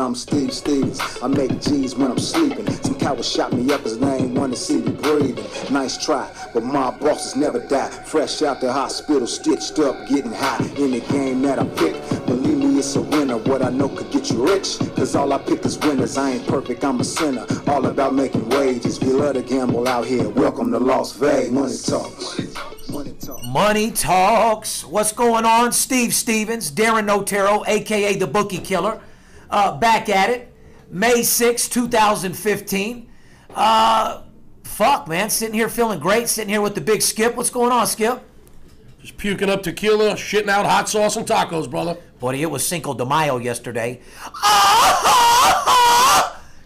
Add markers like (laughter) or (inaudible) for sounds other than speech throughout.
I'm Steve Stevens. I make G's when I'm sleeping. Some coward shot me up cause they ain't wanna see me breathing. Nice try, but my bosses never die. Fresh out the hospital, stitched up, getting high. In the game that I pick, believe me, it's a winner. What I know could get you rich, cause all I pick is winners. I ain't perfect, I'm a sinner. All about making wages. We love to gamble out here. Welcome to Las Vegas. Money talks. Money talks. Money Talks. What's going on? Steve Stevens, Darren Notero, aka the Bookie Killer, uh, back at it. May 6, 2015. Uh, fuck, man. Sitting here feeling great. Sitting here with the big Skip. What's going on, Skip? Just puking up tequila, shitting out hot sauce and tacos, brother. Buddy, it was Cinco de Mayo yesterday. (laughs)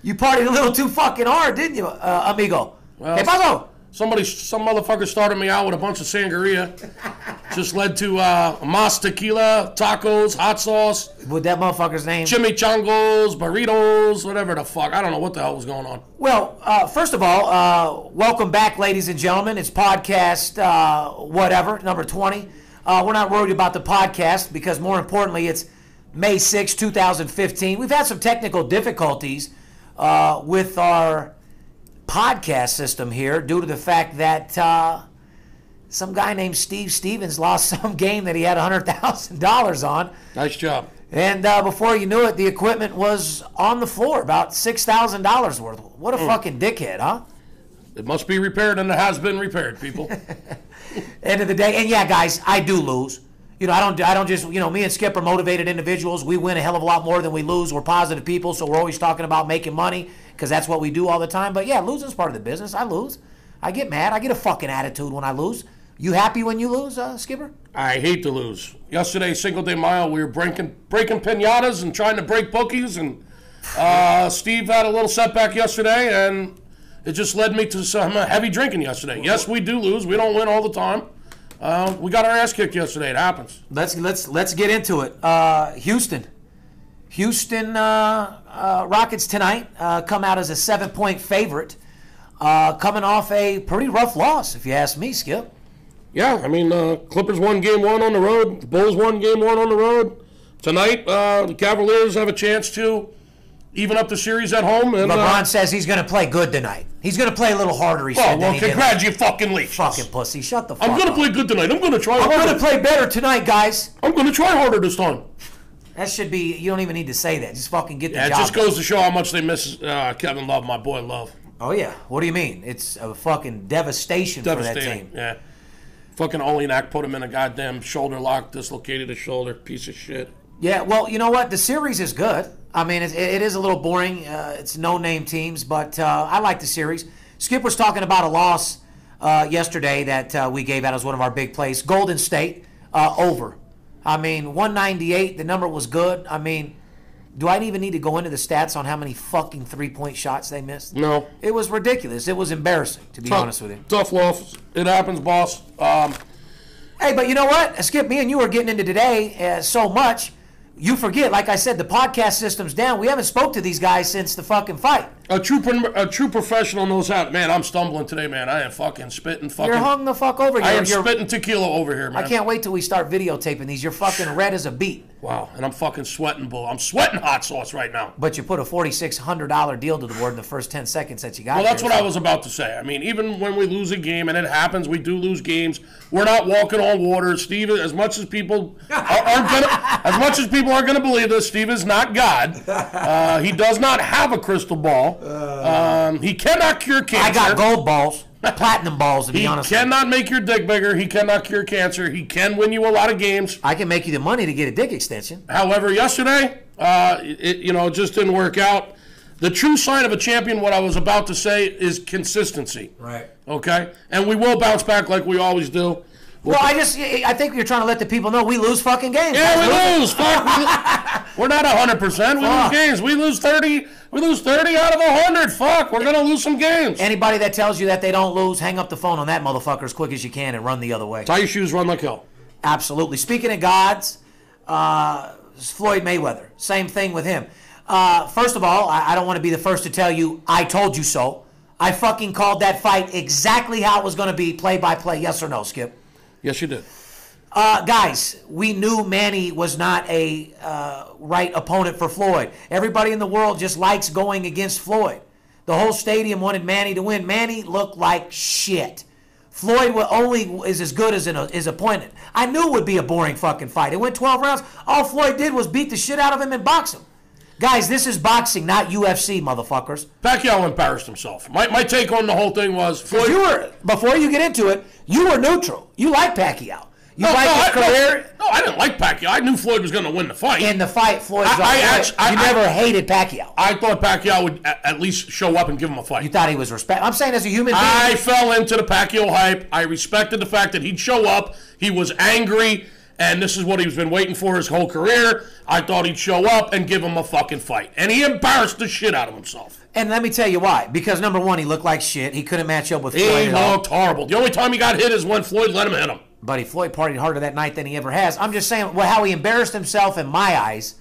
You partied a little too fucking hard, didn't you, uh, amigo? Well, hey, Pago. Somebody, some motherfucker started me out with a bunch of sangria. Just led to uh, mas tequila, tacos, hot sauce, With that motherfucker's name? chimichangas, burritos, whatever the fuck. I don't know what the hell was going on. Well, uh, first of all, uh, welcome back, ladies and gentlemen. It's podcast uh, whatever number twenty. Uh, we're not worried about the podcast because more importantly, it's May 6, 2015. We've had some technical difficulties uh, with our podcast system here due to the fact that uh, some guy named Steve Stevens lost (laughs) some game that he had $100,000 on. Nice job. And uh, before you knew it, the equipment was on the floor, about $6,000 worth. What a fucking dickhead, huh? It must be repaired, and it has been repaired, people. (laughs) end of the day. And yeah, guys, I do lose. You know, I don't. I don't just. You know, me and Skip are motivated individuals. We win a hell of a lot more than we lose. We're positive people, so we're always talking about making money because that's what we do all the time. But yeah, losing's part of the business. I lose. I get mad. I get a fucking attitude when I lose. You happy when you lose, uh, Skipper? I hate to lose. Yesterday, single day Mayo, we were breaking breaking pinatas and trying to break bookies, and uh, Steve had a little setback yesterday, and it just led me to some heavy drinking yesterday. Yes, we do lose. We don't win all the time. Uh, we got our ass kicked yesterday. It happens. Let's let's let's get into it. Uh, Houston, Houston uh, uh, Rockets tonight uh, come out as a seven-point favorite, uh, coming off a pretty rough loss, if you ask me, Skip. Yeah, I mean, uh, Clippers won game one on the road. The Bulls won game one on the road. Tonight, uh, the Cavaliers have a chance to even up the series at home. And, LeBron uh, says he's going to play good tonight. He's going to play a little harder. He oh, said. well, than he did congrats, you fucking leech. Fucking pussy. Shut the fuck I'm going to play good tonight. I'm going to try I'm harder. going to play better tonight, guys. I'm going to try harder this time. That should be. You don't even need to say that. Just fucking get the Yeah, it just goes to show how much they miss uh, Kevin Love, my boy Love. Oh yeah. What do you mean? It's a fucking devastation for that team. Yeah. Fucking Olynyk put him in a goddamn shoulder lock, dislocated his shoulder, piece of shit. Yeah. Well, you know what? The series is good. I mean, it, it is a little boring. Uh, it's no-name teams, but uh, I like the series. Skip was talking about a loss uh, yesterday that uh, we gave out as one of our big plays. Golden State uh, over. I mean, 198. The number was good. I mean, do I even need to go into the stats on how many fucking three-point shots they missed? No. It was ridiculous. It was embarrassing, to be honest with you. Tough loss. It happens, boss. Um, Hey, but you know what? Skip, me and you are getting into today uh, so much. You forget, like I said, the podcast system's down. We haven't spoke to these guys since the fucking fight. A true a true professional knows how. Man, I'm stumbling today, man. I am fucking spitting fucking. You're hung the fuck over. I You're- am you're- spitting tequila over here, man. I can't wait till we start videotaping these. You're fucking red as a beet. Wow, and I'm fucking sweating, bull. I'm sweating hot sauce right now. But you put a forty-six hundred dollar deal to the board in the first ten seconds that you got. Well, that's there, what I was about to say. I mean, even when we lose a game, and it happens, we do lose games. We're not walking on water, Steve. As much as people are, aren't gonna, as much as people aren't going to believe this, Steve is not God. Uh, he does not have a crystal ball. Um, he cannot cure cancer. I got gold balls, (laughs) platinum balls. To be He honest, you. cannot make your dick bigger. He cannot cure cancer. He can win you a lot of games. I can make you the money to get a dick extension. However, yesterday, uh, it you know it just didn't work out. The true sign of a champion, what I was about to say, is consistency. Right. Okay, and we will bounce back like we always do. Well, I just, I think you're trying to let the people know we lose fucking games. Yeah, we lose. Fuck, we (laughs) we're not hundred percent. We lose games. We lose thirty. We lose thirty out of hundred. Fuck, we're gonna lose some games. Anybody that tells you that they don't lose, hang up the phone on that motherfucker as quick as you can and run the other way. Tie your shoes, run like hell. Absolutely. Speaking of gods, uh, Floyd Mayweather, same thing with him. Uh, first of all, I, I don't want to be the first to tell you I told you so. I fucking called that fight exactly how it was going to be, play by play. Yes or no, Skip? Yes, you did. Uh, guys, we knew Manny was not a uh, right opponent for Floyd. Everybody in the world just likes going against Floyd. The whole stadium wanted Manny to win. Manny looked like shit. Floyd only is as good as an, his opponent. I knew it would be a boring fucking fight. It went 12 rounds. All Floyd did was beat the shit out of him and box him. Guys, this is boxing, not UFC, motherfuckers. Pacquiao embarrassed himself. My, my take on the whole thing was Floyd. You were before you get into it, you were neutral. You like Pacquiao. You no, like no, his I, career. No, no, I didn't like Pacquiao. I knew Floyd was going to win the fight. In the fight, Floyd's I- I right. I- You I- never hated Pacquiao. I thought Pacquiao would at least show up and give him a fight. You thought he was respect. I'm saying as a human being. I fell into the Pacquiao hype. I respected the fact that he'd show up. He was angry, and this is what he's been waiting for his whole career. I thought he'd show up and give him a fucking fight. And he embarrassed the shit out of himself. and let me tell you why. Because number one, he looked like shit. He couldn't match up with He Floyd all. looked horrible. The only time he got hit is when Floyd let him hit him. Buddy Floyd partied harder that night than he ever has. I'm just saying, well, how he embarrassed himself in my eyes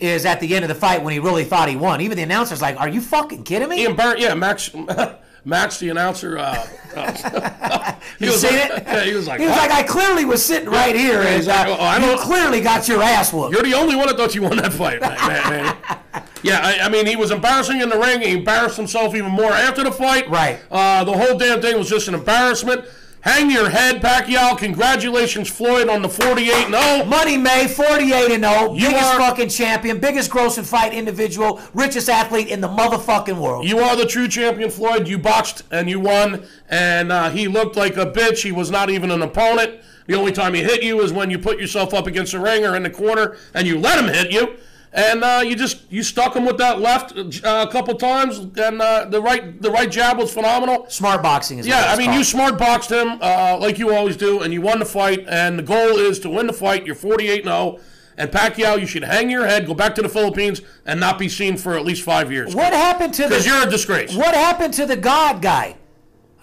is at the end of the fight when he really thought he won. Even the announcer's like, "Are you fucking kidding me?" He embarrassed, yeah, Max, (laughs) Max, the announcer, uh, (laughs) uh, (laughs) he You was seen like, it? Yeah, he was like, He was "What?" like, I clearly was sitting right here, Yeah, and like, uh, "Oh, I you clearly got your ass whooped. You're the only one that thought you won that fight, man. man, man. (laughs) Yeah, I, I mean, he was embarrassing in the ring. He embarrassed himself even more after the fight. Right. Uh, the whole damn thing was just an embarrassment. Hang your head, Pacquiao. Congratulations, Floyd, on the 48 0. Money May, 48 and 0, You biggest are- fucking champion, biggest grossing fight individual, richest athlete in the motherfucking world. You are the true champion, Floyd. You boxed and you won, and uh, he looked like a bitch. He was not even an opponent. The only time he hit you is when you put yourself up against the ring or in the corner and you let him hit you. And uh, you just you stuck him with that left uh, a couple times, and uh, the right the right jab was phenomenal. Smart boxing is Yeah, I mean, called. you smart boxed him uh, like you always do, and you won the fight. And the goal is to win the fight. You're 48 0. And Pacquiao, you should hang your head, go back to the Philippines, and not be seen for at least five years. What happened to Because you're a disgrace. What happened to the God guy?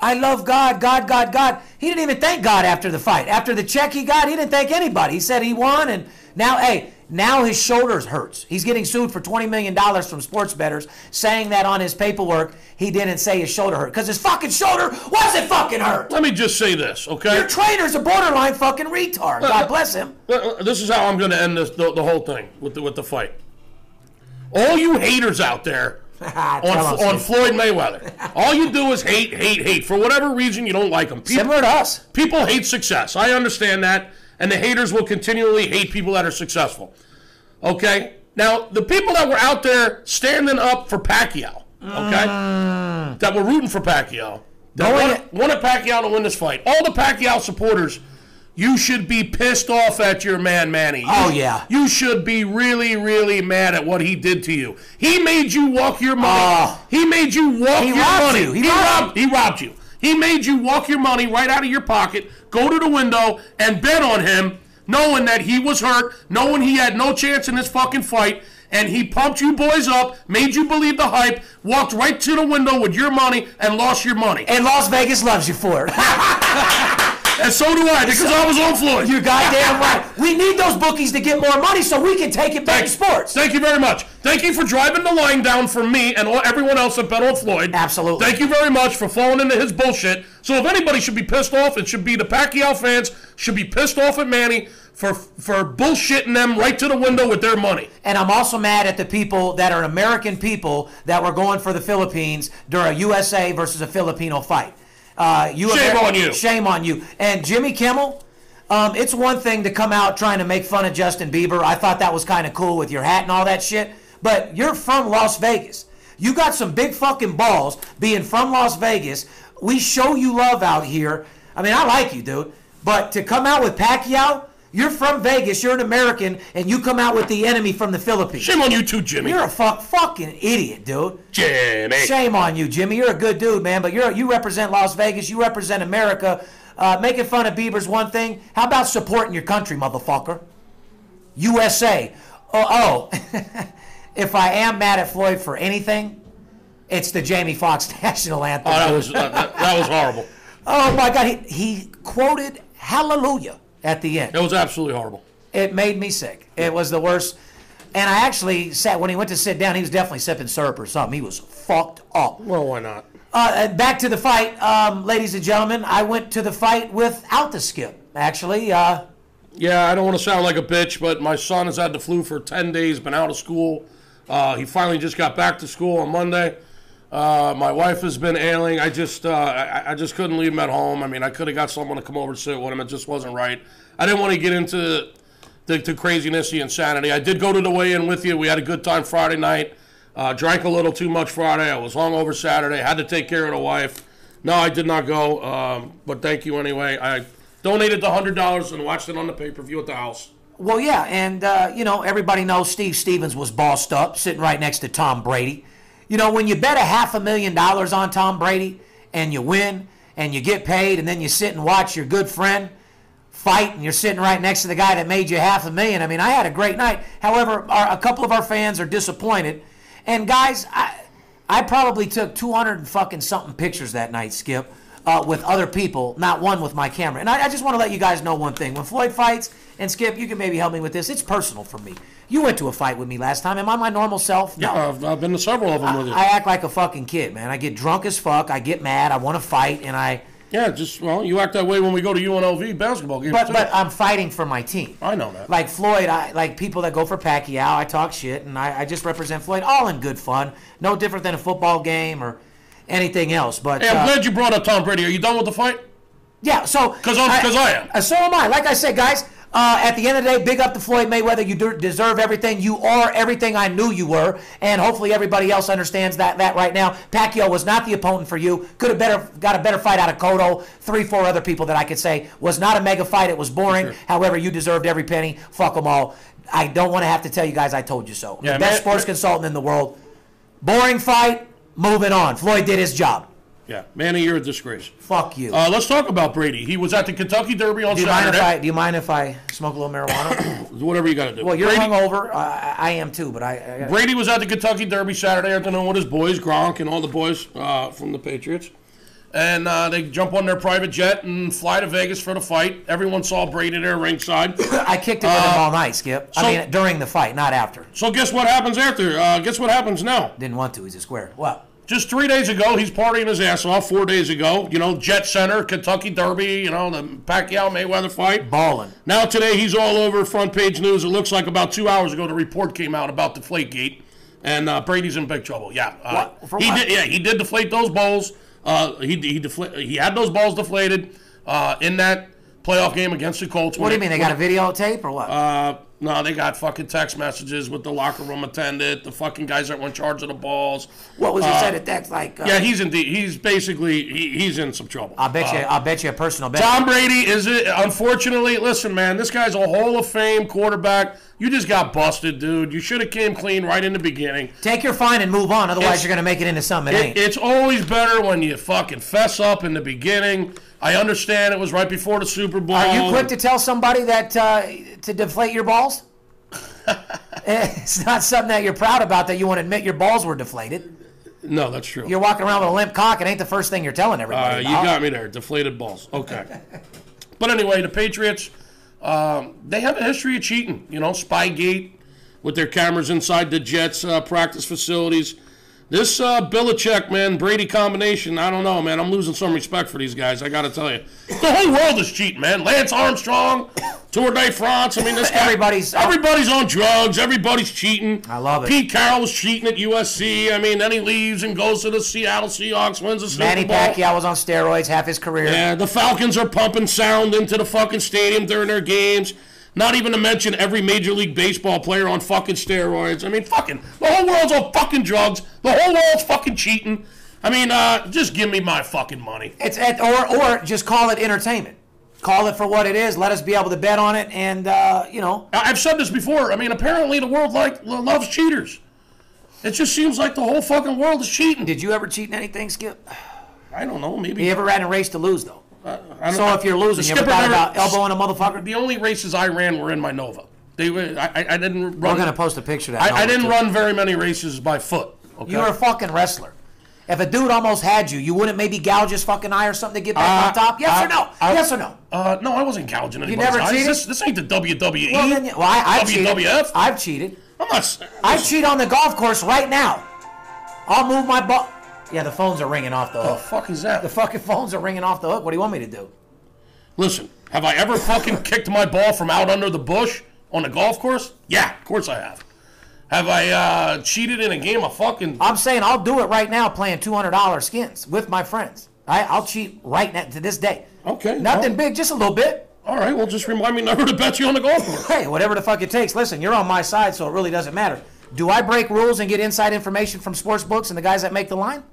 I love God, God, God, God. He didn't even thank God after the fight. After the check he got, he didn't thank anybody. He said he won, and now, hey, now his shoulders hurts. He's getting sued for $20 million from sports bettors, saying that on his paperwork he didn't say his shoulder hurt. Because his fucking shoulder wasn't fucking hurt. Let me just say this, okay? Your trainer's a borderline fucking retard. Uh, God uh, bless him. Uh, uh, This is how I'm going to end this the, the whole thing with the, with the fight. All you haters out there (laughs) Ah, on, us, on Floyd Mayweather, all you do is hate, hate, hate. For whatever reason, you don't like him. People, Similar to us. people hate success. I understand that, and the haters will continually hate people that are successful. Okay? Now, the people that were out there standing up for Pacquiao, okay, mm. that were rooting for Pacquiao, that wanted, wanted Pacquiao to win this fight, all the Pacquiao supporters, you should be pissed off at your man Manny. You- Oh, yeah. You should be really, really mad at what he did to you. He made you walk your money. Oh. he made you walk He your robbed money. you. He He, robbed robbed. He robbed you. He made you walk your money right out of your pocket, go to the window, and bet on him, knowing that he was hurt, knowing he had no chance in this fucking fight. And he pumped you boys up, made you believe the hype, walked right to the window with your money, and lost your money. And Las Vegas loves you for it. (laughs) And so do I, because I was on Floyd. You're goddamn right. We need those bookies to get more money so we can take it back to sports. Thank you very much. Thank you for driving the line down for me and all, everyone else that bet on Floyd. Absolutely. Thank you very much for falling into his bullshit. So if anybody should be pissed off, it should be the Pacquiao fans should be pissed off at Manny for for bullshitting them right to the window with their money. And I'm also mad at the people that are American people that were going for the Philippines during a USA versus a Filipino fight. Uh, you Shame on you. Shame on you. And Jimmy Kimmel, um, it's one thing to come out trying to make fun of Justin Bieber. I thought that was kind of cool with your hat and all that shit. But you're from Las Vegas. You got some big fucking balls being from Las Vegas. We show you love out here. I mean, I like you, dude. But to come out with Pacquiao, you're from Vegas, you're an American, and you come out with the enemy from the Philippines. Shame on you too, Jimmy. You're a fuck fucking idiot, dude. Jimmy. Shame on you, Jimmy. You're a good dude, man, but you're you represent Las Vegas. You represent America. Uh, making fun of Bieber's one thing. How about supporting your country, motherfucker? USA. Oh, oh. (laughs) if I am mad at Floyd for anything, it's the Jamie Foxx (laughs) national anthem. Oh, that was uh, that, that was horrible. oh my God, he, he quoted Hallelujah at the end. It was absolutely horrible. It made me sick. It was the worst. And I actually sat when he went to sit down. He was definitely sipping syrup or something. He was fucked up. Well, why not? Uh, back to the fight, um, ladies and gentlemen. I went to the fight without the skip. Actually, uh, Yeah, I don't want to sound like a bitch, but my son has had the flu for 10 days, been out of school. Uh, he finally just got back to school on Monday. Uh, my wife has been ailing. I just, uh, I, I just couldn't leave him at home. I mean, I could have got someone to come over and sit with him. It just wasn't right. I didn't want to get into the, the craziness, the insanity. I did go to the weigh-in with you. We had a good time Friday night. Uh, drank a little too much Friday. I was hungover Saturday. Had to take care of the wife. No, I did not go. Um, but thank you anyway. I donated the hundred dollars and watched it on the pay-per-view at the house. Well, yeah, and uh, you know everybody knows Steve Stevens was bossed up, sitting right next to Tom Brady. You know when you bet a half a million dollars on Tom Brady and you win and you get paid, and then you sit and watch your good friend fight, and you're sitting right next to the guy that made you half a million. I mean, I had a great night. However, our, a couple of our fans are disappointed, and guys, I I probably took 200 and fucking something pictures that night, Skip. Uh, with other people, not one with my camera. And I, I just want to let you guys know one thing. When Floyd fights, and Skip, you can maybe help me with this, it's personal for me. You went to a fight with me last time. Am I my normal self? No. Yeah, I've, I've been to several of them with you. I act like a fucking kid, man. I get drunk as fuck. I get mad. I want to fight, and I. yeah, just well, you act that way when we go to UNLV basketball games But too. but I'm fighting for my team. I know that. Like Floyd, I like people that go for Pacquiao. I talk shit, and I, I just represent Floyd, all in good fun. No different than a football game or anything else. But Hey, I'm uh, glad you brought up Tom Brady. Are you done with the fight? Yeah, so 'Cause I'm- 'cause I am. uh, So am I. Like I said, guys. Uh, at the end of the day, big up to Floyd Mayweather. You deserve everything. You are everything I knew you were, and hopefully everybody else understands that that right now. Pacquiao was not the opponent for you. Could have better got a better fight out of Cotto. Three, four other people that I could say was not a mega fight. It was boring. Sure. However, you deserved every penny. Fuck them all. I don't want to have to tell you guys I told you so. Yeah, the best man- sports consultant in the world. Boring fight. Moving on. Floyd did his job. Yeah, Manny, you're a disgrace. Fuck you. Uh, let's talk about Brady. He was at the Kentucky Derby on do you mind if Saturday. I do you mind if I smoke a little marijuana? (coughs) Whatever you got to do. Well, you're Brady, hungover. Uh, I am too, but I. I Brady was at the Kentucky Derby Saturday afternoon with his boys, Gronk and all the boys uh, from the Patriots. And uh, they jump on their private jet and fly to Vegas for the fight. Everyone saw Brady there ringside. (coughs) I kicked it with him all night, Skip. I mean, during the fight, not after. So guess what happens after? Uh, guess what happens now? Didn't want to. He's a square. What? Just three days ago, he's partying his ass off. Four days ago, you know, Jet Center, Kentucky Derby, you know, the Pacquiao Mayweather fight. Balling. Now today he's all over front page news. It looks like about two hours ago the report came out about Deflategate, and uh, Brady's in big trouble. Yeah, uh, What? For he did. Yeah, he did deflate those balls. Uh, he he defla- he had those balls deflated uh, in that playoff game against the Colts. What do you mean? They got a videotape or what? Uh, no, they got fucking text messages with the locker room attendant, the fucking guys that were in charge of the balls. what was he said at that? Like, uh, Yeah, he's in. de- He's basically he, he's in some trouble. I bet you. I bet you a personal bet. Tom Brady is it? Unfortunately, listen, man, this guy's a Hall of Fame quarterback. You just got busted, dude. You should have came clean right in the beginning. Take your fine and move on. Otherwise, It's- you're gonna make it into something it It, it's always better when you fucking fess up in the beginning. I understand it was right before the Super Bowl. Are you quick to tell somebody that uh, to deflate your balls? (laughs) it's not something that you're proud about that you want to admit your balls were deflated. No, that's true. You're walking around with a limp cock. It ain't the first thing you're telling Uh, everybody. you about. got me there. Deflated balls. Okay. but anyway, the Patriots, um, they have a history of cheating. You know, Spygate with their cameras inside the Jets uh, practice facilities. This uh, Belichick, man, Brady combination, I don't know, man. I'm losing some respect for these guys. I got to tell you. The whole world is cheating, man. Lance Armstrong, Tour de France. I mean, this guy, Everybody's- everybody's on drugs. Everybody's cheating. I love it. Pete Carroll was cheating at USC. I mean, then he leaves and goes to the Seattle Seahawks, wins the Super Manny Bowl. Pacquiao was on steroids half his career. Yeah, the Falcons are pumping sound into the fucking stadium during their games. Not even to mention every Major League Baseball player on fucking steroids. I mean, fucking, the whole world's on fucking drugs. The whole world's fucking cheating. I mean, uh, just give me my fucking money. It's at, or or just call it entertainment. Call it for what it is. Let us be able to bet on it, and uh, you know, I've said this before. I mean, apparently the world like loves cheaters. It just seems like the whole fucking world is cheating. did you ever cheat in anything, Skip? I don't know. Maybe. You ever ran a race to lose though? I don't So if you're losing, you ever skipper thought never- about elbowing a motherfucker? The only races I ran were in my Nova. They were. I, I- I didn't We're run. gonna post a picture of that. I, I didn't too. run very many races by foot. Okay? You were a fucking wrestler. If a dude almost had you, you wouldn't maybe gouge his fucking eye or something to get back Uh, on top? Yes I- or no? I- yes or no? Uh, no, I wasn't gouging anybody's never eyes. cheated? This, this ain't the WWE. Well, then, you- well I, I've cheated. WWF. I've cheated. I'm not. s- I cheat on the golf course right now. I'll move my ball. Yeah, the phones are ringing off the the hook. fuck is that? The fucking phones are ringing off the hook. What do you want me to do? Listen, have I ever fucking (laughs) kicked my ball from out under the bush on a golf course? Yeah, of course I have. Have I uh, cheated in a game of fucking? I'm saying I'll do it right now playing $200 skins with my friends. I, I'll cheat right now to this day. Okay, Nothing well- big, just a little bit. All right, well, just remind me never to bet you on the golf course. Hey, whatever the fuck it takes. Listen, you're on my side, so it really doesn't matter. Do I break rules and get inside information from sports books and the guys that make the line?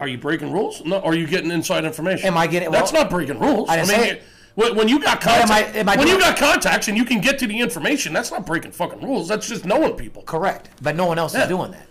Are you breaking rules? No. Are you getting inside information? Am I getting- That's well, not breaking rules. I didn't mean, it. when, you got contacts, am I- am I when you got contacts and you can get to the information, that's not breaking fucking rules. That's just knowing people. Correct. But no one else Yeah. is doing that.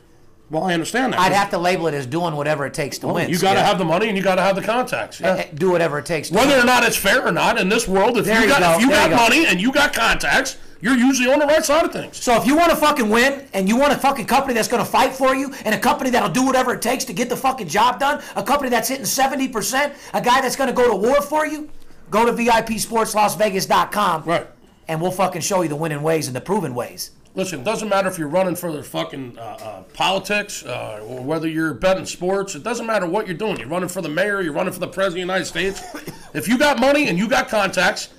Well, I understand that. I'd have to label it as doing whatever it takes to win. you got to Skip. have the money and you got to have the contacts. Yeah. Eh, Do whatever it takes to Whether win. or not it's fair or not in this world, if There you you got go, if you there got you go. money and you got contacts, you're usually on the right side of things. So if you want to fucking win and you want a fucking company that's going to fight for you and a company that'll do whatever it takes to get the fucking job done, a company that's hitting 70%, a guy that's going to go to war for you, go to VIPSportsLasVegas.com Right. and we'll fucking show you the winning ways and the proven ways. Listen, it doesn't matter if you're running for the fucking uh, uh, politics uh, or whether you're betting sports. It doesn't matter what you're doing. You're running for the mayor. You're running for the president of the United States. (laughs) If you got money and you got contacts,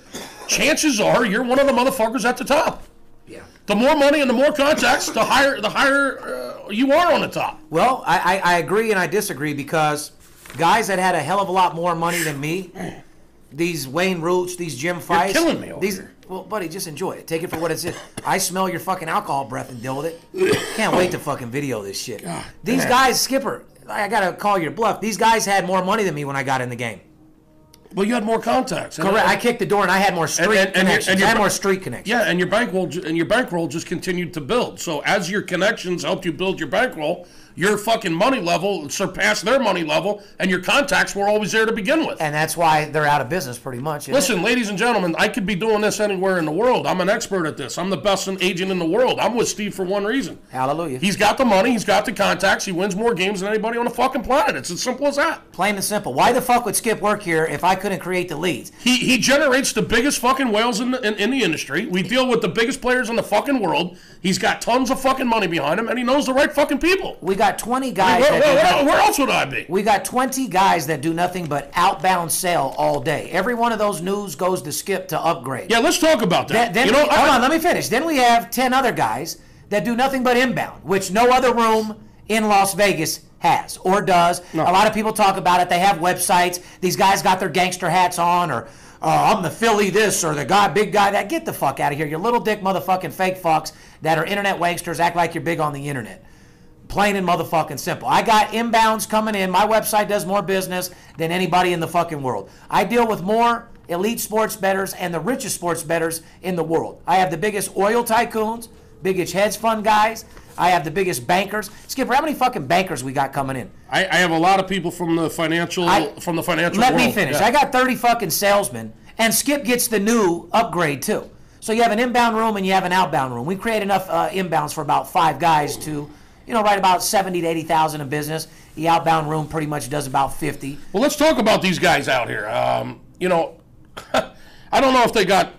chances are you're one of the motherfuckers at the top. Yeah. The more money and the more contacts, the higher the higher uh, you are on the top. Well, I, I, I agree and I disagree because guys that had a hell of a lot more money than me, these Wayne Roots, these Jim Feist, killing me over these, here. Well, buddy, just enjoy it. Take it for what it's. I smell your fucking alcohol breath and deal with it. Can't wait to fucking video this shit. these damn. guys, Skipper, I gotta call your bluff. These guys had more money than me when I got in the game. Well, you had more contacts. Correct. I kicked the door and I had more street and- and connections. and your- I had more street connections. Yeah, and your bankroll and your bankroll just continued to build. So as your connections helped you build your bankroll, your fucking money level surpassed their money level, and your contacts were always there to begin with. And that's why they're out of business, pretty much. isn't it? Listen, ladies and gentlemen, I could be doing this anywhere in the world. I'm an expert at this. I'm the best agent in the world. I'm with Steve for one reason. Hallelujah. He's got the money. He's got the contacts. He wins more games than anybody on the fucking planet. It's as simple as that. Plain and simple. Why the fuck would Skip work here if I couldn't create the leads? He, he generates the biggest fucking whales in the, in, in the industry. We deal with the biggest players in the fucking world. He's got tons of fucking money behind him, and he knows the right fucking people. We got 20 guys Where, where- nothing- where- where else would I be? We got 20 guys that do nothing but outbound sell all day. Every one of those news goes to Skip to upgrade. Yeah, let's talk about that. You know, we- I- hold on, let me finish. Then we have 10 other guys that do nothing but inbound, which no other room in Las Vegas has or does. A lot of people talk about it. They have websites. These guys got their gangster hats on or uh, I'm the Philly this or the guy, big guy that. Get the fuck out of here. You little dick motherfucking fake fucks that are internet wanksters act like you're big on the internet. Plain and motherfucking simple. I got inbounds coming in. My website does more business than anybody in the fucking world. I deal with more elite sports bettors and the richest sports bettors in the world. I have the biggest oil tycoons, biggest hedge fund guys. I have the biggest bankers. Skipper, how many fucking bankers we got coming in? I, I have a lot of people from the financial I- from the financial Let me finish. Yeah. I got 30 fucking salesmen, and Skip gets the new upgrade too. So you have an inbound room and you have an outbound room. We create enough uh, inbounds for about five guys to, you know, right about 70 to 80,000 in business. The outbound room pretty much does about 50. Well, let's talk about these guys out here. Um, you know, (laughs) I don't know if they got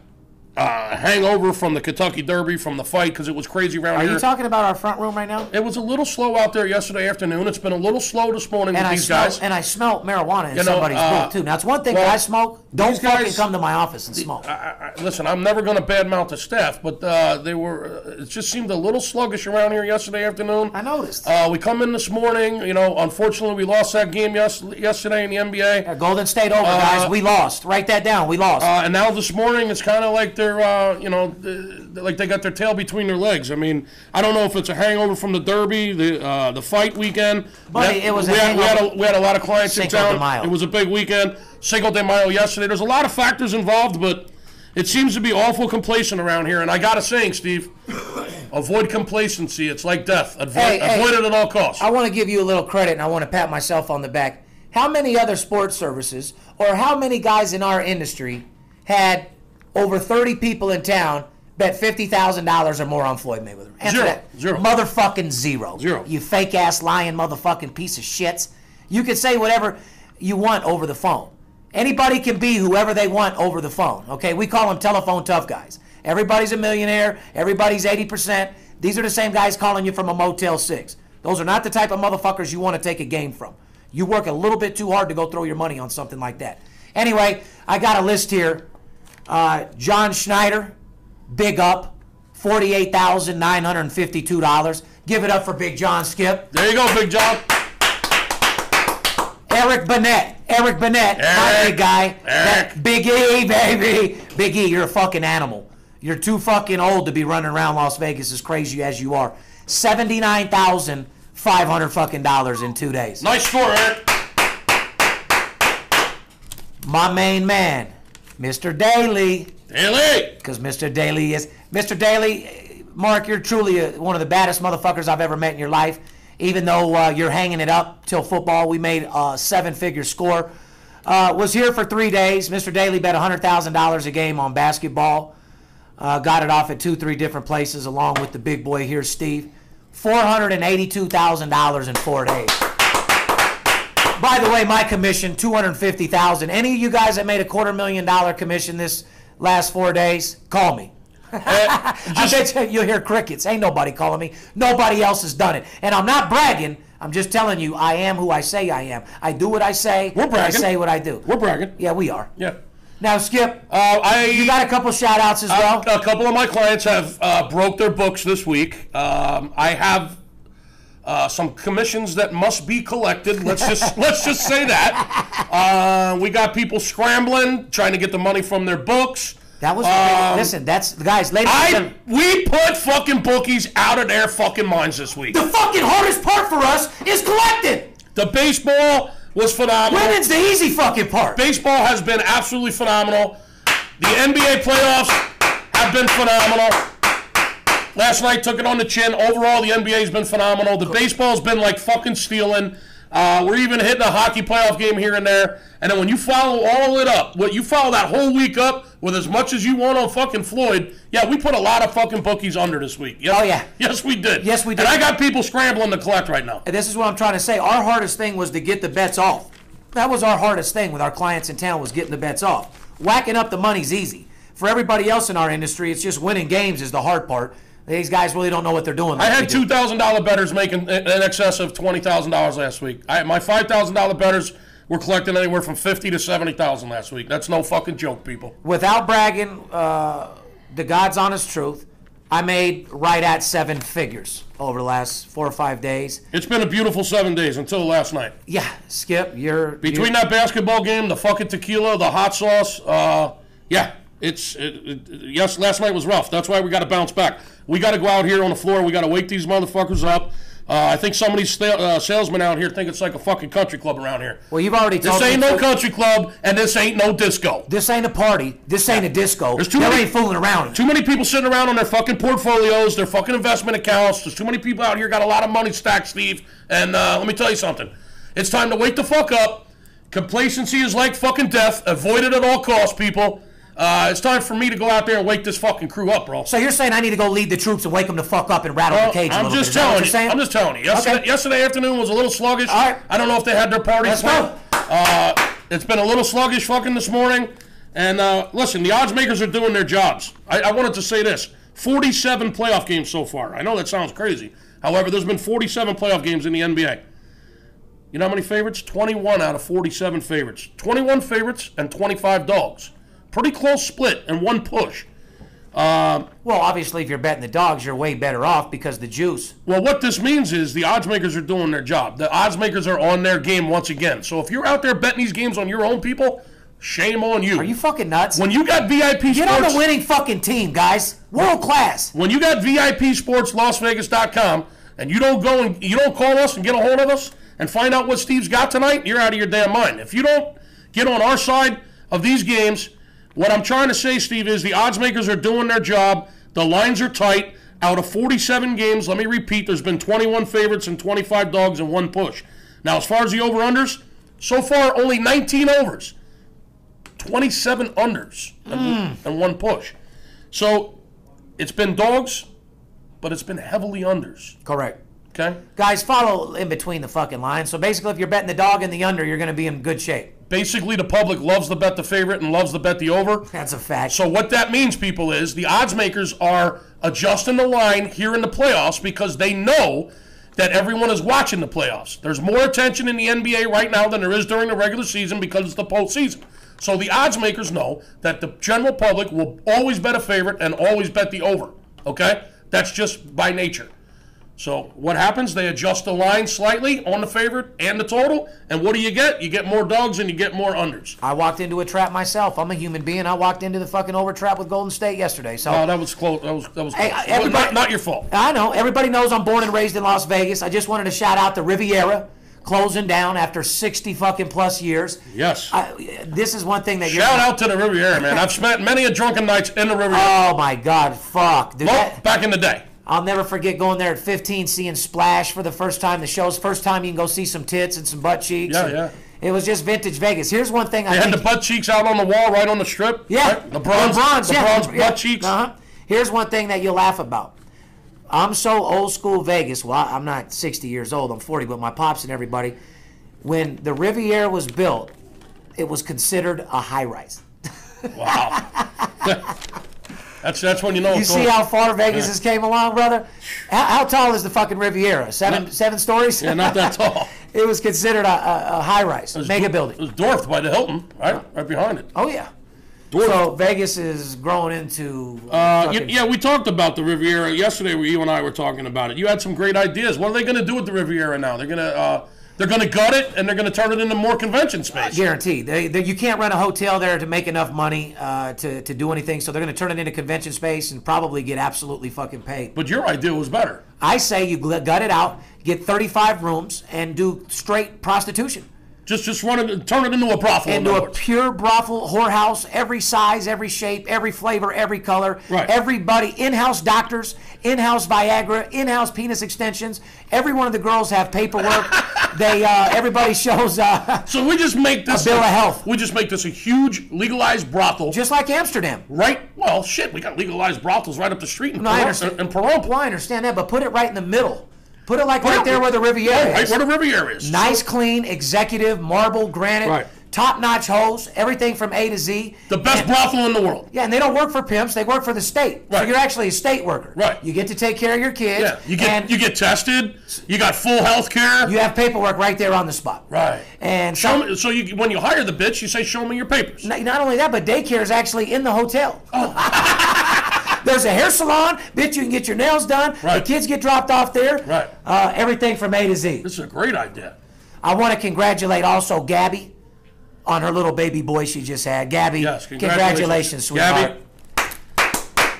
uh, hangover from the Kentucky Derby from the fight because it was crazy around Are here. Are you talking about our front room right now? it was a little slow out there yesterday afternoon. It's been a little slow this morning And with I these smell guys. and I smell marijuana in You know, somebody's uh, booth too. Now it's one thing well, I smoke. Don't fucking guys- come to my office and smoke. I, I, listen, I'm never going to badmouth the staff, but uh, they were. Uh, it just seemed a little sluggish around here yesterday afternoon. I noticed. Uh, we come in this morning. You know, unfortunately, we lost that game yes, yesterday in the NBA. Golden State over, guys. We lost. Write that down. We lost. Uh, and now this morning, it's kind of like they're, uh, you know, like they got their tail between their legs. I mean, I don't know if it's a hangover from the Derby, the uh, the fight weekend. Buddy, That- it was a we had, we, had a, hangover. we had a lot of clients Cinco in de town. Mayo. It was a big weekend. Cinco de Mayo yesterday. There's a lot of factors involved, but it seems to be awful complacent around here. And I got a saying, Steve, (coughs) avoid complacency. It's like death. Avoid, Hey, hey. avoid it at all costs. I want to give you a little credit and I want to pat myself on the back. How many other sports services or how many guys in our industry had over 30 people in town bet $50,000 or more on Floyd Mayweather? Answer Zero. that. Zero. Motherfucking zero. Zero. You fake ass lying motherfucking piece of shits. You can say whatever you want over the phone. Anybody can be whoever they want over the phone. Okay, we call them telephone tough guys. Everybody's a millionaire. Everybody's 80%. These are the same guys calling you from a Motel 6. Those are not the type of motherfuckers you want to take a game from. You work a little bit too hard to go throw your money on something like that. Anyway, I got a list here. Uh, John Schneider, big up, forty-eight thousand nine hundred fifty-two dollars. Give it up for Big John Skip. There you go, Big John. Eric Burnett. Eric Burnett, my big guy. Eric. That Big E, baby. Big E, you're a fucking animal. You're too fucking old to be running around Las Vegas as crazy as you are. Seventy-nine thousand five hundred fucking dollars in two days. Nice score, Eric. My main man, Mr. Daly, Haley. because Mr. Daly is Mr. Daly. Mark, you're truly a, one of the baddest motherfuckers I've ever met in your life. Even though uh, you're hanging it up till football, we made a seven-figure score. Uh, was here for three days. Mr. Daly bet $100,000 a game on basketball. Uh, got it off at two, three different places, along with the big boy here, Steve. $482,000 in four days. By the way, my commission, 250000 Any of you guys that made a quarter million dollar commission this last four days, call me. (laughs) I bet you you'll hear crickets. Ain't nobody calling me. Nobody else has done it. And I'm not bragging. I'm just telling you, I am who I say I am. I do what I say. We're and I say what I do. We're bragging. yeah, we are. Yeah. Now, Skip, Uh, I you got a couple shout outs as well? a couple of my clients have uh, broke their books this week. Um, I have uh, some commissions that must be collected. Let's just (laughs) let's just say that uh, we got people scrambling, trying to get the money from their books. that was, um, listen, that's, guys, ladies I we put fucking bookies out of their fucking minds this week. The fucking hardest part for us is collecting. The baseball was phenomenal. Winning's the easy fucking part. Baseball has been absolutely phenomenal. The NBA playoffs have been phenomenal. Last night took it on the chin. Overall, the NBA has been phenomenal. The baseball's been like fucking stealing. Uh, we're even hitting a hockey playoff game here and there. And then when you follow all it up, what you follow that whole week up with as much as you want on fucking Floyd, yeah, we put a lot of fucking bookies under this week. Yes, Oh, yeah. Yes, we did. Yes, we did. And I got people scrambling to collect right now. And this is what I'm trying to say. Our hardest thing was to get the bets off. That was our hardest thing with our clients in town was getting the bets off. Whacking up the money's easy. For everybody else in our industry, it's just winning games is the hard part. These guys really don't know what they're doing. I had two thousand dollar betters making in excess of twenty thousand dollars last week. I, my five thousand dollar betters were collecting anywhere from fifty to seventy thousand last week. That's no fucking joke, people. Without bragging, uh, the God's honest truth, I made right at seven figures over the last four or five days. It's been a beautiful seven days until last night. Yeah, Skip, you're Between you're- that basketball game, the fucking tequila, the hot sauce, uh, yeah, it's it, it, yes. Last night was rough. That's why we got to bounce back. We got to go out here on the floor. We got to wake these motherfuckers up. Uh, I think some of these sta- uh, salesmen out here think it's like a fucking country club around here. Well, you've already told me. This ain't no country club, and this ain't no disco. This ain't a party. This ain't a disco. There's too there many- ain't fooling around. Too many people sitting around on their fucking portfolios, their fucking investment accounts. There's too many people out here got a lot of money stacked, Steve. And uh, let me tell you something. It's time to wake the fuck up. Complacency is like fucking death. Avoid it at all costs, people. Uh, it's time for me to go out there and wake this fucking crew up, bro. So you're saying I need to go lead the troops and wake them the fuck up and rattle Well, the cage I'm little just bit? Is that what telling you. saying? I'm just telling you. Yesterday, Okay. yesterday afternoon was a little sluggish. All right. I don't know if they had their party Let's go. Uh, it's been a little sluggish fucking this morning. And uh, listen, the odds makers are doing their jobs. I, I wanted to say this: 47 playoff games so far. I know that sounds crazy. However, there's been 47 playoff games in the NBA. You know how many favorites? 21 out of 47 favorites. 21 favorites and 25 dogs. Pretty close split and one push. Uh, well, obviously, if you're betting the dogs, you're way better off because the juice. Well, what this means is the odds makers are doing their job. The odds makers are on their game once again. So if you're out there betting these games on your own people, shame on you. Are you fucking nuts? when you got VIP Get on the winning fucking team, guys. World class. when you got VIP Sports Las Vegas.com and you don't go and you don't call us and get a hold of us and find out what Steve's got tonight, you're out of your damn mind. If you don't get on our side of these games, what I'm trying to say, Steve, is the odds makers are doing their job. The lines are tight. Out of 47 games, let me repeat, there's been 21 favorites and 25 dogs and one push. Now, as far as the over-unders, so far only 19 overs, 27 unders, and, and hmm. one push. So it's been dogs, but it's been heavily unders. Correct. Okay? Guys, follow in between the fucking lines. So basically, if you're betting the dog and the under, you're going to be in good shape. Basically, the public loves the bet the favorite and loves the bet the over. That's a fact. So what that means, people, is the odds makers are adjusting the line here in the playoffs because they know that everyone is watching the playoffs. There's more attention in the NBA right now than there is during the regular season because it's the postseason. So the odds makers know that the general public will always bet a favorite and always bet the over. Okay? That's just by nature. So what happens? They adjust the line slightly on the favorite and the total, and what do you get? You get more dogs and you get more unders. I walked into a trap myself. I'm a human being. I walked into the fucking over trap with Golden State yesterday. So Oh, that was close. That was that was Hey, close. everybody- not, not your fault. I know everybody knows I'm born and raised in Las Vegas. I just wanted to shout out the Riviera closing down after 60 fucking plus years. Yes. I, this is one thing that. Shout out to the Riviera, man. I've spent many a drunken nights in the Riviera. Oh my God! Fuck, dude. Well, that- back in the day. I'll never forget going there at 15, seeing Splash for the first time. The show's first time you can go see some tits and some butt cheeks. Yeah, yeah. It was just vintage Vegas. Here's one thing I They had think. the butt cheeks out on the wall, right on the strip. yeah, right? LeBron's, LeBron's, yeah, LeBron's yeah. butt cheeks. Uh-huh. Here's one thing that you'll laugh about. I'm so old school Vegas. Well, I'm not 60 years old. I'm 40, but my pops and everybody. When the Riviera was built, it was considered a high rise. Wow. (laughs) (laughs) that's that's when you know. You see how far Vegas has came along, brother? How, how tall is the fucking Riviera? Seven Not- seven stories? Yeah, not that tall. (laughs) it was considered a, a, a high rise, mega dwar- building. It was dwarfed by the Hilton, right? Right behind it. Oh yeah. Dwarfed. So Vegas is growing into. Uh, yeah, we talked about the Riviera yesterday. Where you and I were talking about it. You had some great ideas. What are they going to do with the Riviera now? They're going to uh, they're going to gut it and they're going to turn it into more convention space. Guaranteed. They, they, you can't run a hotel there to make enough money uh, to, to do anything. So they're going to turn it into convention space and probably get absolutely fucking paid. But your idea was better. I say you gut it out, get 35 rooms, and do straight prostitution. Just just run it, turn it into a brothel. Into a pure brothel whorehouse, every size, every shape, every flavor, every color. Right. Everybody, in-house doctors, in-house Viagra, in-house penis extensions. Every one of the girls have paperwork. (laughs) they uh, everybody shows uh, So we just make this a bill of health. We just make this a huge legalized brothel. just like Amsterdam. right. Well, shit, we got legalized brothels right up the street in No, I understand. In Pahrump. Well, I understand that, but put it right in the middle. Put it like right there where the Riviera Right is. where the Riviera is. Nice, clean, executive, marble, granite, Right. top-notch hosts, everything from A to Z. The best And- brothel in the world. Yeah, and they don't work for pimps; they work for the state. Right. So you're actually a state worker. Right. You get to take care of your kids. Yeah. You get you get tested. You got full health care. you have paperwork right there on the spot. Right. And Show some, me, so you when you hire the bitch, you say, "Show me your papers." not not only that, but daycare is actually in the hotel. Oh. (laughs) There's a hair salon, bitch. You can get your nails done. Right. The kids get dropped off there. Right. Uh, everything from A to Z. This is a great idea. I want to congratulate also Gabby on her little baby boy she just had. Gabby, Yes, congratulations, sweetheart. Gabby.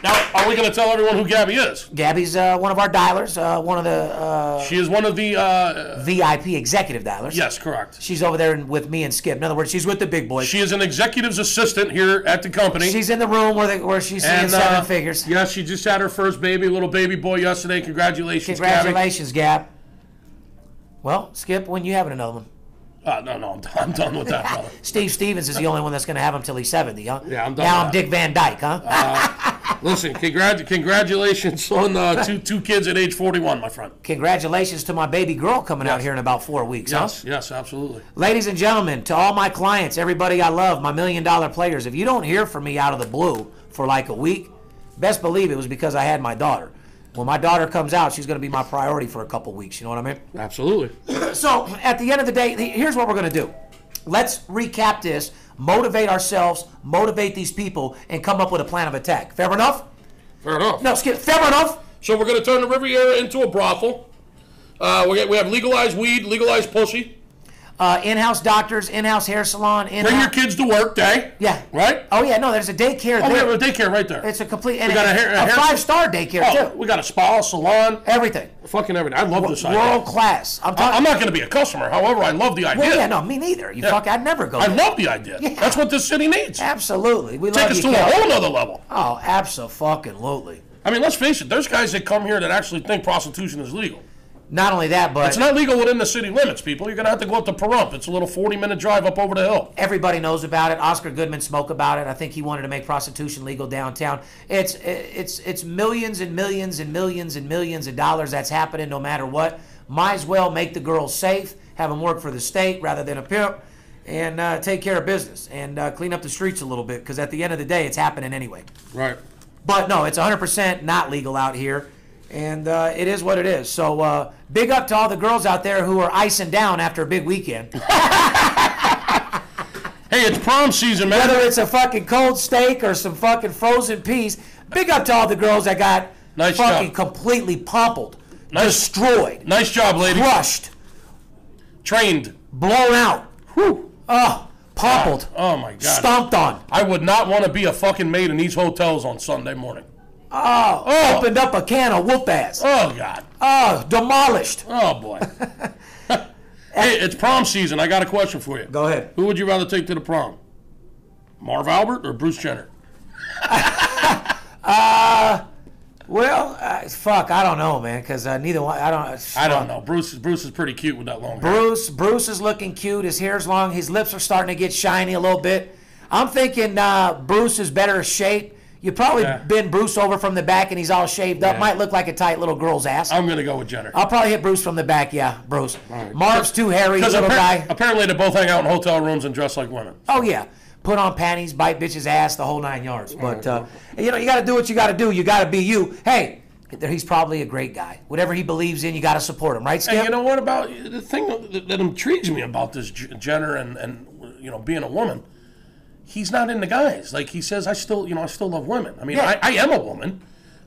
Now, are we going to tell everyone who Gabby is? Gabby's uh, one of our dialers, uh, one of the uh, She is one of the. Uh, VIP executive dialers. yes, correct. She's over there with me and Skip. In other words, she's with the big boys. She is an executive's assistant here at the company. she's in the room where, they, where she's seeing seven uh, figures. Yeah, she just had her first baby, little baby boy, yesterday. Congratulations, Gabby. Congratulations, Gab. Well, Skip, when you having another one? Uh, no, no, I'm done, I'm done with that, brother. (laughs) Steve Stevens is the only one that's going to have him till he's 70, huh? Yeah, I'm done Now I'm. Dick Van Dyke, huh? Listen, congrat- congratulations on uh, (laughs) two two kids at age 41, my friend. Congratulations to my baby girl coming out here in about four weeks, huh? Yes, yes, absolutely. Ladies and gentlemen, to all my clients, everybody I love, my million dollar players, if you don't hear from me out of the blue for like a week, best believe it was because I had my daughter. When my daughter comes out, she's going to be my priority for a couple weeks. You know what I mean? Absolutely. So, at the end of the day, here's what we're going to do. Let's recap this, motivate ourselves, motivate these people, and come up with a plan of attack. Fair enough? Fair enough. No, skip. Fair enough? So we're going to turn the Riviera into a brothel. Uh, we, we have legalized weed, legalized pussy. Uh, in-house doctors, in-house hair salon, in Bring your kids to work day. Yeah. Right? Oh yeah, no, there's a daycare Oh, we there. have a daycare right there. It's a complete and got a a, hair- a hair- five-star daycare Oh, too. we got a spa, salon, Everything. fucking everything. I love this idea. World class. I'm I-. I'm not going to be a customer. However, I love the idea. well, yeah, no, me neither. You fuck, I'd never go. I there. love the idea. Yeah. That's what this city needs. Absolutely, we Take love us you, to a whole other level. Oh, absolutely. I mean, let's face it. There's guys that come here that actually think prostitution is legal. Not only that, but It's not legal within the city limits, people. You're going to have to go up to Pahrump. It's a little 40-minute drive up over the hill. everybody knows about it. Oscar Goodman spoke about it. I think he wanted to make prostitution legal downtown. It's it's it's millions and millions and millions and millions of dollars that's happening no matter what. Might as well make the girls safe, have them work for the state rather than a pimp, and uh, take care of business and uh, clean up the streets a little bit because at the end of the day, it's happening anyway. Right. But no, it's 100% not legal out here. And uh, it is what it is. So uh, big up to all the girls out there who are icing down after a big weekend. (laughs) Hey, it's prom season, man. Whether it's a fucking cold steak or some fucking frozen peas. Big up to all the girls that got Nice fucking job. completely pummeled, Nice- destroyed, nice job, lady. crushed, Trained. blown out. Whew. Oh, pummeled, Oh my god. stomped on. I would not want to be a fucking maid in these hotels on Sunday morning. Oh, Oh. opened up a can of whoop ass. Oh god. Oh, demolished. Oh boy. (laughs) hey, it's prom season. I got a question for you. Go ahead. Who would you rather take to the prom? Marv Albert or Bruce Jenner? (laughs) Well, uh, fuck, I don't know, man, because uh, neither one. I don't. I don't know. Bruce Bruce is pretty cute with that long hair. Bruce, Bruce is looking cute. His hair's long. His lips are starting to get shiny a little bit. I'm thinking uh, Bruce is better shape. You probably Yeah. bend Bruce over from the back, and he's all shaved up. Yeah. Might look like a tight little girl's ass. I'm gonna go with Jenner. I'll probably hit Bruce from the back. Yeah, Bruce. right. Marv's too hairy, little guy. apparently they both hang out in hotel rooms and dress like women. Oh yeah, put on panties, bite bitches' ass, the whole nine yards. But uh, you know, you got to do what you got to do. You got to be you. Hey, he's probably a great guy. Whatever he believes in, you got to support him, right, Skip? And you know what about the thing that, that intrigues me about this Jenner and and you know being a woman? He's not into guys. Like he says, I still you know I still love women. I mean, Yeah. I, I am a woman.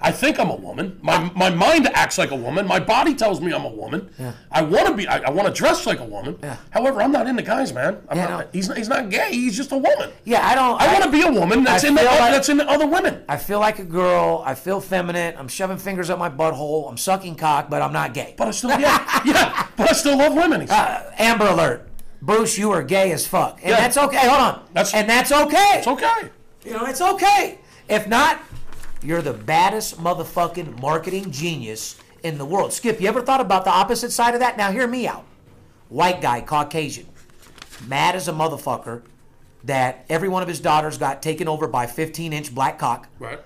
I think I'm a woman. My my mind acts like a woman. My body tells me I'm a woman. I want to be. I, I want to dress like a woman. Yeah. However, I'm not into guys, man. I'm Yeah, not, no. he's not, he's not gay. He's just a woman. yeah, I don't. I want to be a woman that's I into feel like- that's into other women. I feel like a girl. I feel feminine. I'm shoving fingers up my butthole. I'm sucking cock, but I'm not gay. But I still yeah yeah. But I still love women. Uh, Amber Alert. Bruce, you are gay as fuck, and Yeah. that's okay. Hold on, That's- and that's okay. it's okay. You know, it's okay. If not, you're the baddest motherfucking marketing genius in the world. Skip, you ever thought about the opposite side of that? Now, hear me out. White guy, Caucasian, mad as a motherfucker that every one of his daughters got taken over by 15 inch black cock, Right.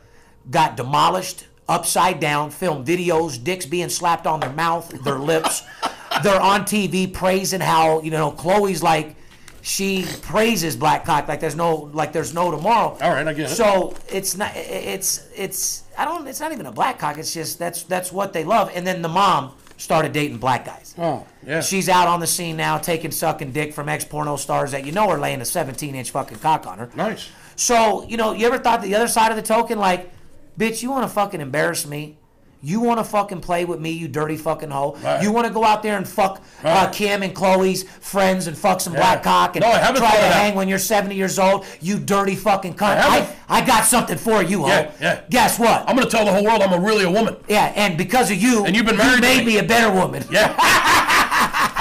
got demolished, upside down, filmed videos, dicks being slapped on their mouth, their lips. (laughs) They're on TV praising how, you know, Chloe's like, she praises black cock like there's no like there's no tomorrow. All right, I get it. So it's not it's it's I don't it's not even a black cock. It's just that's that's what they love. And then the mom started dating black guys. Oh yeah. She's out on the scene now, taking sucking dick from ex porno stars that you know are laying a 17 inch fucking cock on her. nice. So, you know, you ever thought the other side of the token, like, bitch, you want to fucking embarrass me? You want to fucking play with me, you dirty fucking hoe? Right. You want to go out there and fuck uh, Kim and Chloe's friends and fuck some black cock and No, try to that. hang when you're 70 years old? You dirty fucking cunt. I I. I, got something for you, hoe. Yeah, yeah. Guess what? I'm gonna tell the whole world I'm a really a woman. yeah, and because of you, And you've been married to made me. me a better woman. Yeah. (laughs)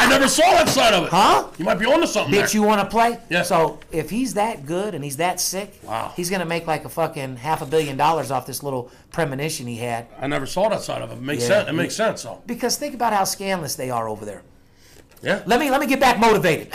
I never saw that side of it. Huh? You might be onto something Bitch, there. you want to play? Yeah. So if he's that good and he's that sick, Wow. he's gonna make like a fucking half a billion dollars off this little premonition he had. I never saw that side of it. Makes Yeah. sense. It makes sense. though. Because think about how scandalous they are over there. Yeah. Let me let me get back motivated.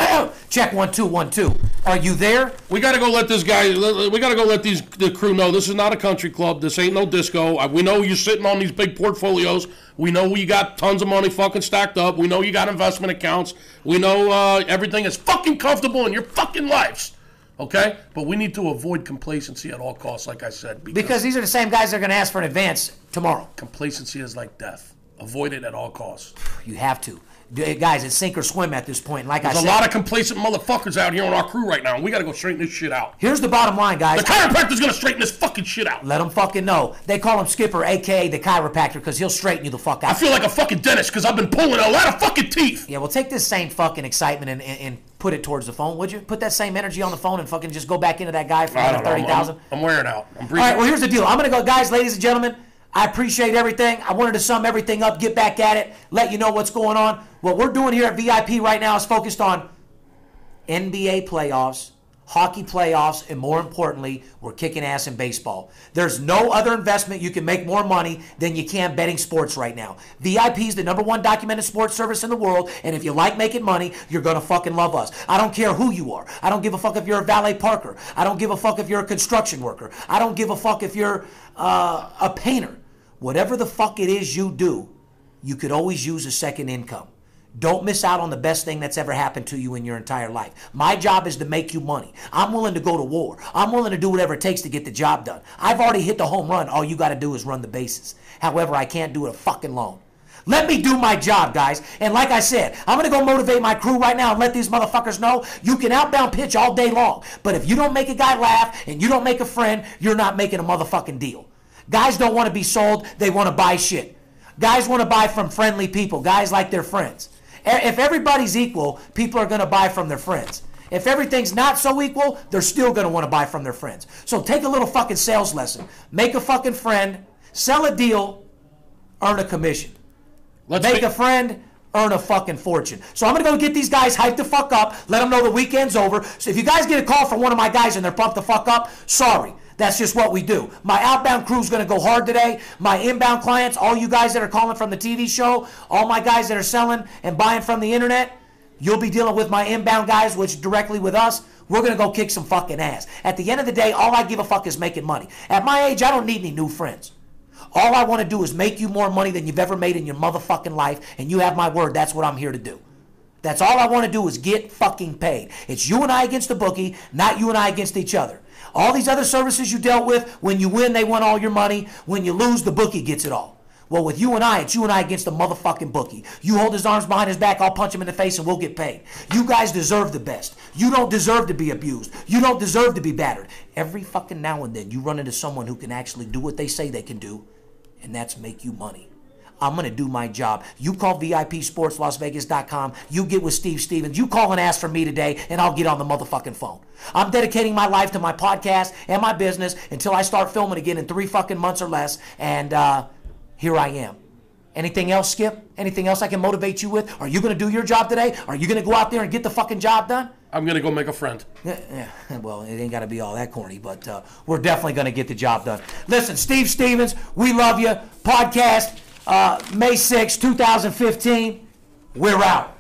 Check one two one two. Are you there? We got to go let this guy. We got to go let these the crew know this is not a country club. This ain't no disco. We know you're sitting on these big portfolios. We know you got tons of money fucking stacked up. We know you got investment accounts. We know uh, everything is fucking comfortable in your fucking lives. Okay, but we need to avoid complacency at all costs, like I said, because, Because these are the same guys that are gonna ask for an advance tomorrow. complacency is like death. Avoid it at all costs. You have to. Guys, it's sink or swim at this point. Like I There's a lot of complacent motherfuckers out here on our crew right now. and We got to go straighten this shit out. here's the bottom line, guys. The chiropractor's gonna straighten this fucking shit out. Let them fucking know. They call him Skipper, aka the chiropractor, because he'll straighten you the fuck out. I feel like a fucking dentist because I've been pulling a lot of fucking teeth. Yeah, well, take this same fucking excitement and, and, and put it towards the phone, would you? Put that same energy on the phone and fucking just go back into that guy for another thirty I'm. I'm wearing out. I'm All right, well, here's the deal. I'm gonna go, guys, ladies and gentlemen. I appreciate everything. I wanted to sum everything up, get back at it, let you know what's going on. What we're doing here at VIP right now is focused on NBA playoffs, hockey playoffs, and more importantly, we're kicking ass in baseball. There's no other investment you can make more money than you can betting sports right now. VIP is the number one documented sports service in the world, and if you like making money, you're gonna fucking love us. I don't care who you are. I don't give a fuck if you're a valet parker. I don't give a fuck if you're a construction worker. I don't give a fuck if you're uh, a painter. Whatever the fuck it is you do, you could always use a second income. Don't miss out on the best thing that's ever happened to you in your entire life. My job is to make you money. I'm willing to go to war. I'm willing to do whatever it takes to get the job done. I've already hit the home run. All you got to do is run the bases. However, I can't do it a fucking loan. Let me do my job, guys. And like I said, I'm going to go motivate my crew right now and let these motherfuckers know you can outbound pitch all day long. But if you don't make a guy laugh and you don't make a friend, you're not making a motherfucking deal. Guys don't want to be sold, they want to buy shit. Guys want to buy from friendly people. Guys like their friends. If everybody's equal, people are going to buy from their friends. If everything's not so equal, they're still going to want to buy from their friends. So take a little fucking sales lesson. Make a fucking friend, sell a deal, earn a commission. Let's Make ma- a friend, earn a fucking fortune. So I'm gonna go get these guys hyped the fuck up, let them know the weekend's over. So if you guys get a call from one of my guys and they're pumped the fuck up, sorry. That's just what we do. My outbound crew's gonna go hard today. My inbound clients, all you guys that are calling from the TV show, all my guys that are selling and buying from the internet, you'll be dealing with my inbound guys, which directly with us. We're gonna go kick some fucking ass. At the end of the day, all I give a fuck is making money. At my age, I don't need any new friends. All I want to do is make you more money than you've ever made in your motherfucking life, and you have my word. That's what I'm here to do. That's all I want to do is get fucking paid. It's you and I against the bookie, not you and I against each other. All these other services you dealt with, when you win, they want all your money. When you lose, the bookie gets it all. Well, with you and I, it's you and I against the motherfucking bookie. You hold his arms behind his back, I'll punch him in the face and we'll get paid. You guys deserve the best. You don't deserve to be abused. You don't deserve to be battered. Every fucking now and then, you run into someone who can actually do what they say they can do, and that's make you money. I'm going to do my job. You call VIPSportsLasVegas.com. You get with Steve Stevens. You call and ask for me today, and I'll get on the motherfucking phone. I'm dedicating my life to my podcast and my business until I start filming again in three fucking months or less. And uh, here I am. Anything else, Skip? Anything else I can motivate you with? Are you going to do your job today? Are you going to go out there and get the fucking job done? I'm gonna go make a friend. Yeah, yeah, (laughs) well, it ain't got to be all that corny, but uh, we're definitely going to get the job done. Listen, Steve Stevens, we love you. Podcast, uh, May 6, 2015. We're out.